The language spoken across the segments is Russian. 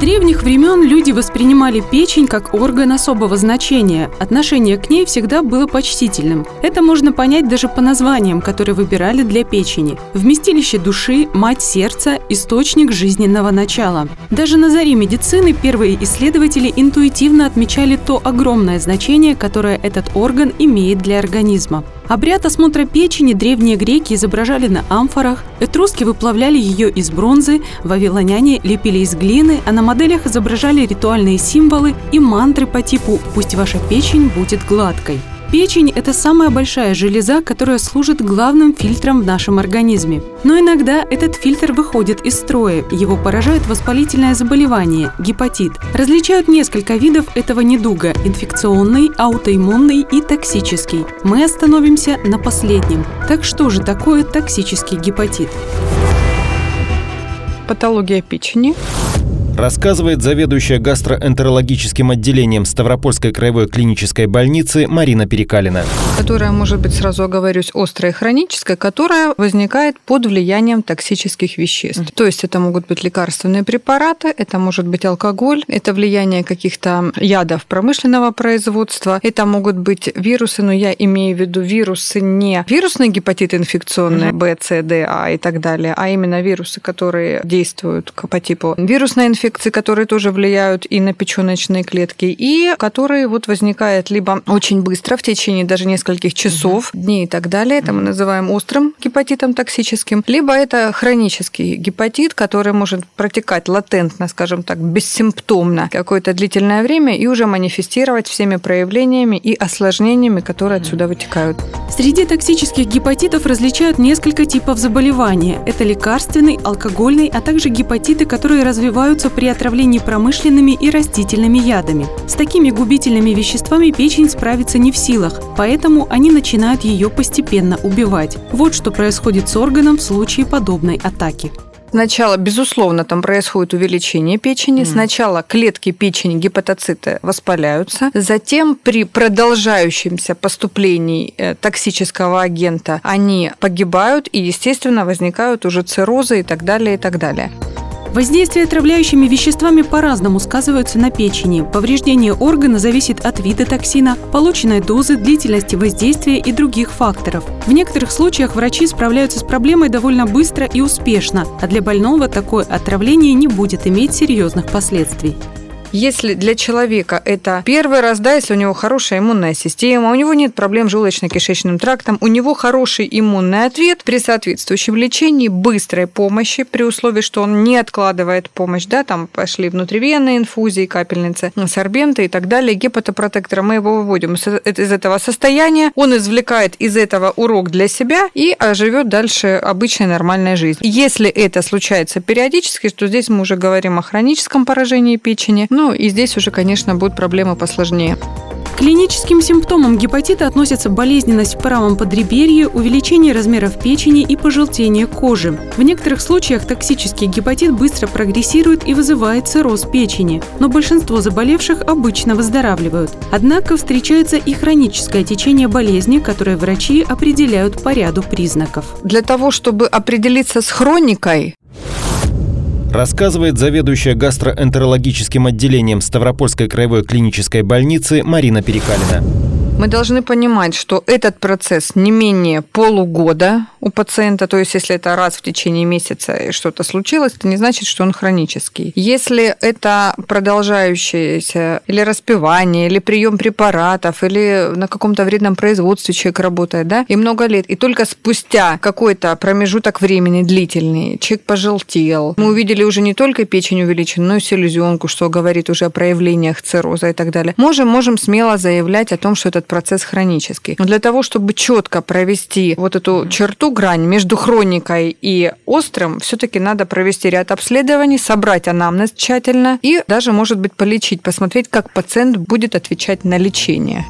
древних времен люди воспринимали печень как орган особого значения. Отношение к ней всегда было почтительным. Это можно понять даже по названиям, которые выбирали для печени. Вместилище души, мать сердца, источник жизненного начала. Даже на заре медицины первые исследователи интуитивно отмечали то огромное значение, которое этот орган имеет для организма. Обряд осмотра печени древние греки изображали на амфорах, этруски выплавляли ее из бронзы, вавилоняне лепили из глины, а на моделях изображали ритуальные символы и мантры по типу «Пусть ваша печень будет гладкой». Печень – это самая большая железа, которая служит главным фильтром в нашем организме. Но иногда этот фильтр выходит из строя, его поражает воспалительное заболевание – гепатит. Различают несколько видов этого недуга – инфекционный, аутоиммунный и токсический. Мы остановимся на последнем. Так что же такое токсический гепатит? Патология печени рассказывает заведующая гастроэнтерологическим отделением Ставропольской краевой клинической больницы Марина Перекалина. Которая может быть, сразу оговорюсь, острая и хроническая, которая возникает под влиянием токсических веществ. Mm-hmm. То есть это могут быть лекарственные препараты, это может быть алкоголь, это влияние каких-то ядов промышленного производства, это могут быть вирусы, но я имею в виду вирусы не вирусные гепатиты инфекционные, mm-hmm. Б, С, Д, А и так далее, а именно вирусы, которые действуют по типу вирусной инфекции, инфекции, которые тоже влияют и на печеночные клетки, и которые вот возникают либо очень быстро, в течение даже нескольких часов, дней и так далее, это мы называем острым гепатитом токсическим, либо это хронический гепатит, который может протекать латентно, скажем так, бессимптомно какое-то длительное время и уже манифестировать всеми проявлениями и осложнениями, которые отсюда вытекают. Среди токсических гепатитов различают несколько типов заболевания. Это лекарственный, алкогольный, а также гепатиты, которые развиваются при отравлении промышленными и растительными ядами. С такими губительными веществами печень справиться не в силах, поэтому они начинают ее постепенно убивать. Вот что происходит с органом в случае подобной атаки. Сначала, безусловно, там происходит увеличение печени. Mm. Сначала клетки печени, гепатоциты воспаляются. Затем при продолжающемся поступлении э, токсического агента они погибают и, естественно, возникают уже циррозы и так далее, и так далее. Воздействие отравляющими веществами по-разному сказываются на печени. Повреждение органа зависит от вида токсина, полученной дозы, длительности воздействия и других факторов. В некоторых случаях врачи справляются с проблемой довольно быстро и успешно, а для больного такое отравление не будет иметь серьезных последствий. Если для человека это первый раз, да, если у него хорошая иммунная система, у него нет проблем с желудочно-кишечным трактом, у него хороший иммунный ответ при соответствующем лечении, быстрой помощи, при условии, что он не откладывает помощь, да, там пошли внутривенные инфузии, капельницы, сорбенты и так далее, гепатопротектора, мы его выводим из этого состояния, он извлекает из этого урок для себя и живет дальше обычной нормальной жизнью. Если это случается периодически, то здесь мы уже говорим о хроническом поражении печени, ну и здесь уже, конечно, будут проблемы посложнее. К клиническим симптомам гепатита относятся болезненность в правом подреберье, увеличение размеров печени и пожелтение кожи. В некоторых случаях токсический гепатит быстро прогрессирует и вызывает цирроз печени, но большинство заболевших обычно выздоравливают. Однако встречается и хроническое течение болезни, которое врачи определяют по ряду признаков. Для того, чтобы определиться с хроникой, рассказывает заведующая гастроэнтерологическим отделением Ставропольской краевой клинической больницы Марина Перекалина. Мы должны понимать, что этот процесс не менее полугода у пациента, то есть если это раз в течение месяца что-то случилось, это не значит, что он хронический. Если это продолжающееся или распивание, или прием препаратов, или на каком-то вредном производстве человек работает, да, и много лет, и только спустя какой-то промежуток времени длительный человек пожелтел, мы увидели уже не только печень увеличенную, но и селезенку, что говорит уже о проявлениях цирроза и так далее, можем, можем смело заявлять о том, что этот процесс хронический. Но для того, чтобы четко провести вот эту черту, грань между хроникой и острым, все-таки надо провести ряд обследований, собрать анамнез тщательно и даже, может быть, полечить, посмотреть, как пациент будет отвечать на лечение.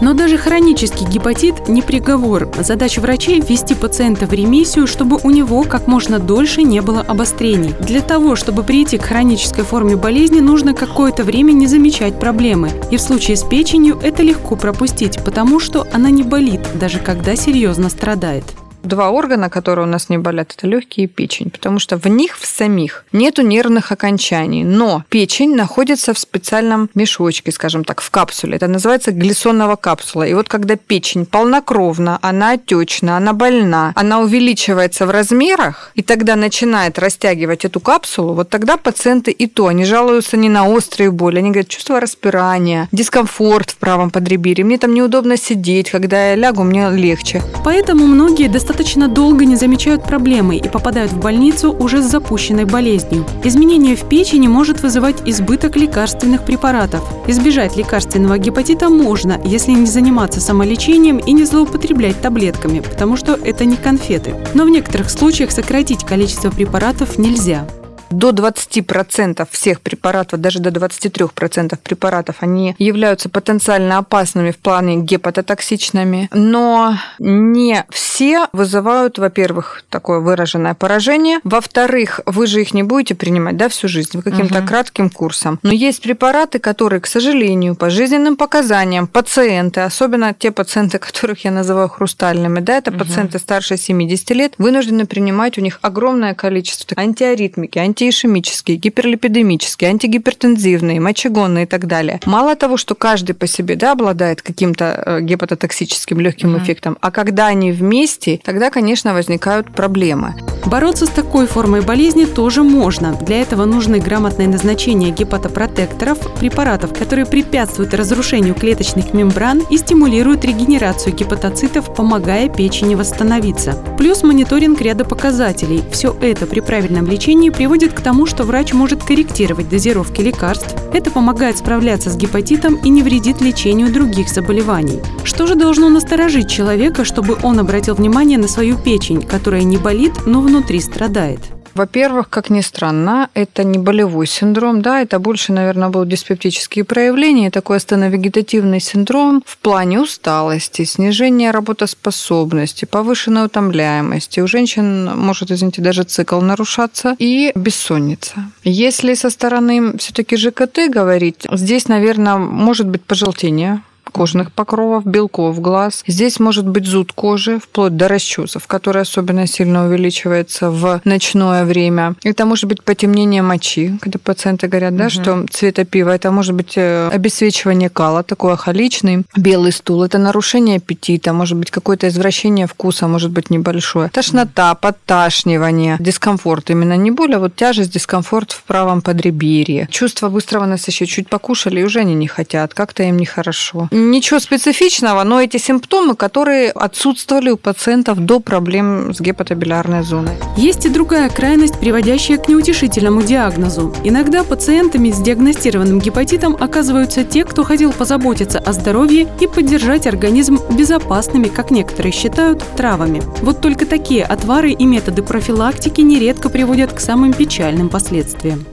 Но даже хронический гепатит не приговор. Задача врачей – ввести пациента в ремиссию, чтобы у него как можно дольше не было обострений. Для того, чтобы прийти к хронической форме болезни, нужно какое-то время не замечать проблемы. И в случае с печенью это легко пропустить, потому что она не болит, даже когда серьезно страдает. Два органа, которые у нас не болят, это легкие и печень, потому что в них в самих нету нервных окончаний, но печень находится в специальном мешочке, скажем так, в капсуле. Это называется глиссонова капсула. И вот когда печень полнокровна, она отечна, она больна, она увеличивается в размерах, и тогда начинает растягивать эту капсулу, вот тогда пациенты и то, они жалуются не на острые боли, они говорят, чувство распирания, дискомфорт в правом подреберье, мне там неудобно сидеть, когда я лягу, мне легче. Поэтому многие достаточно достаточно долго не замечают проблемы и попадают в больницу уже с запущенной болезнью. Изменение в печени может вызывать избыток лекарственных препаратов. Избежать лекарственного гепатита можно, если не заниматься самолечением и не злоупотреблять таблетками, потому что это не конфеты. Но в некоторых случаях сократить количество препаратов нельзя до 20% всех препаратов, даже до 23% препаратов, они являются потенциально опасными в плане гепатотоксичными, но не все вызывают, во-первых, такое выраженное поражение, во-вторых, вы же их не будете принимать да, всю жизнь, каким-то угу. кратким курсом. Но есть препараты, которые, к сожалению, по жизненным показаниям пациенты, особенно те пациенты, которых я называю хрустальными, да, это угу. пациенты старше 70 лет, вынуждены принимать у них огромное количество антиаритмики, анти антиишемические, гиперлипидемические, антигипертензивные, мочегонные и так далее. Мало того, что каждый по себе да, обладает каким-то э, гепатотоксическим легким угу. эффектом, а когда они вместе, тогда, конечно, возникают проблемы. Бороться с такой формой болезни тоже можно. Для этого нужны грамотное назначение гепатопротекторов, препаратов, которые препятствуют разрушению клеточных мембран и стимулируют регенерацию гепатоцитов, помогая печени восстановиться. Плюс мониторинг ряда показателей. Все это при правильном лечении приводит приводит к тому, что врач может корректировать дозировки лекарств. Это помогает справляться с гепатитом и не вредит лечению других заболеваний. Что же должно насторожить человека, чтобы он обратил внимание на свою печень, которая не болит, но внутри страдает? Во-первых, как ни странно, это не болевой синдром, да, это больше, наверное, был диспептические проявления, такой астеновегетативный синдром в плане усталости, снижения работоспособности, повышенной утомляемости. У женщин может, извините, даже цикл нарушаться и бессонница. Если со стороны все-таки ЖКТ говорить, здесь, наверное, может быть пожелтение кожных покровов, белков глаз. Здесь может быть зуд кожи, вплоть до расчесов, который особенно сильно увеличивается в ночное время. Это может быть потемнение мочи, когда пациенты говорят, да, угу. что цвета пива. Это может быть э, обесцвечивание кала, такой ахоличный, белый стул. Это нарушение аппетита, может быть какое-то извращение вкуса, может быть небольшое. Тошнота, подташнивание, дискомфорт. Именно не боль, а вот тяжесть, дискомфорт в правом подреберье. Чувство быстрого насыщения. Чуть покушали, и уже они не хотят. Как-то им нехорошо. Ничего специфичного, но эти симптомы, которые отсутствовали у пациентов до проблем с гепатобилярной зоной. Есть и другая крайность, приводящая к неутешительному диагнозу. Иногда пациентами с диагностированным гепатитом оказываются те, кто хотел позаботиться о здоровье и поддержать организм безопасными, как некоторые считают, травами. Вот только такие отвары и методы профилактики нередко приводят к самым печальным последствиям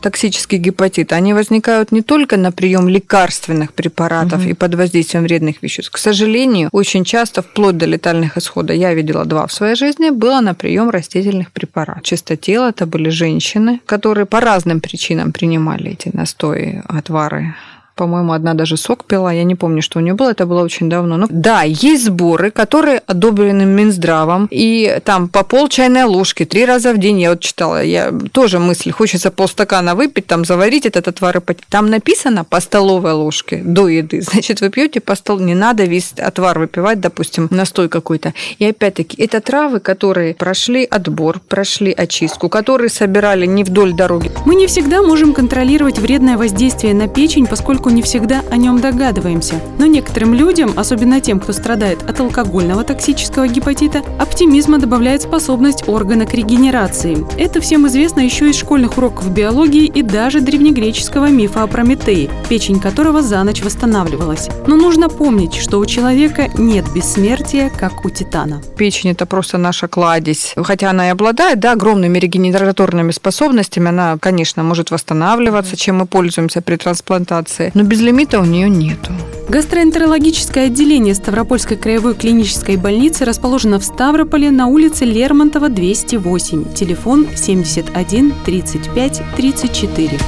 токсический гепатит, они возникают не только на прием лекарственных препаратов угу. и под воздействием вредных веществ. К сожалению, очень часто, вплоть до летальных исходов, я видела два в своей жизни, было на прием растительных препаратов. Чистотело это были женщины, которые по разным причинам принимали эти настои, отвары по-моему, одна даже сок пила, я не помню, что у нее было, это было очень давно. Но да, есть сборы, которые одобрены Минздравом, и там по пол чайной ложки три раза в день, я вот читала, я тоже мысль, хочется полстакана выпить, там заварить этот отвар и попить. Там написано по столовой ложке до еды, значит, вы пьете по столу, не надо весь отвар выпивать, допустим, настой какой-то. И опять-таки, это травы, которые прошли отбор, прошли очистку, которые собирали не вдоль дороги. Мы не всегда можем контролировать вредное воздействие на печень, поскольку поскольку не всегда о нем догадываемся. Но некоторым людям, особенно тем, кто страдает от алкогольного токсического гепатита, оптимизма добавляет способность органа к регенерации. Это всем известно еще из школьных уроков биологии и даже древнегреческого мифа о Прометее, печень которого за ночь восстанавливалась. Но нужно помнить, что у человека нет бессмертия, как у титана. Печень – это просто наша кладезь. Хотя она и обладает да, огромными регенераторными способностями, она, конечно, может восстанавливаться, чем мы пользуемся при трансплантации но без лимита у нее нету. Гастроэнтерологическое отделение Ставропольской краевой клинической больницы расположено в Ставрополе на улице Лермонтова, 208. Телефон 71 35 34.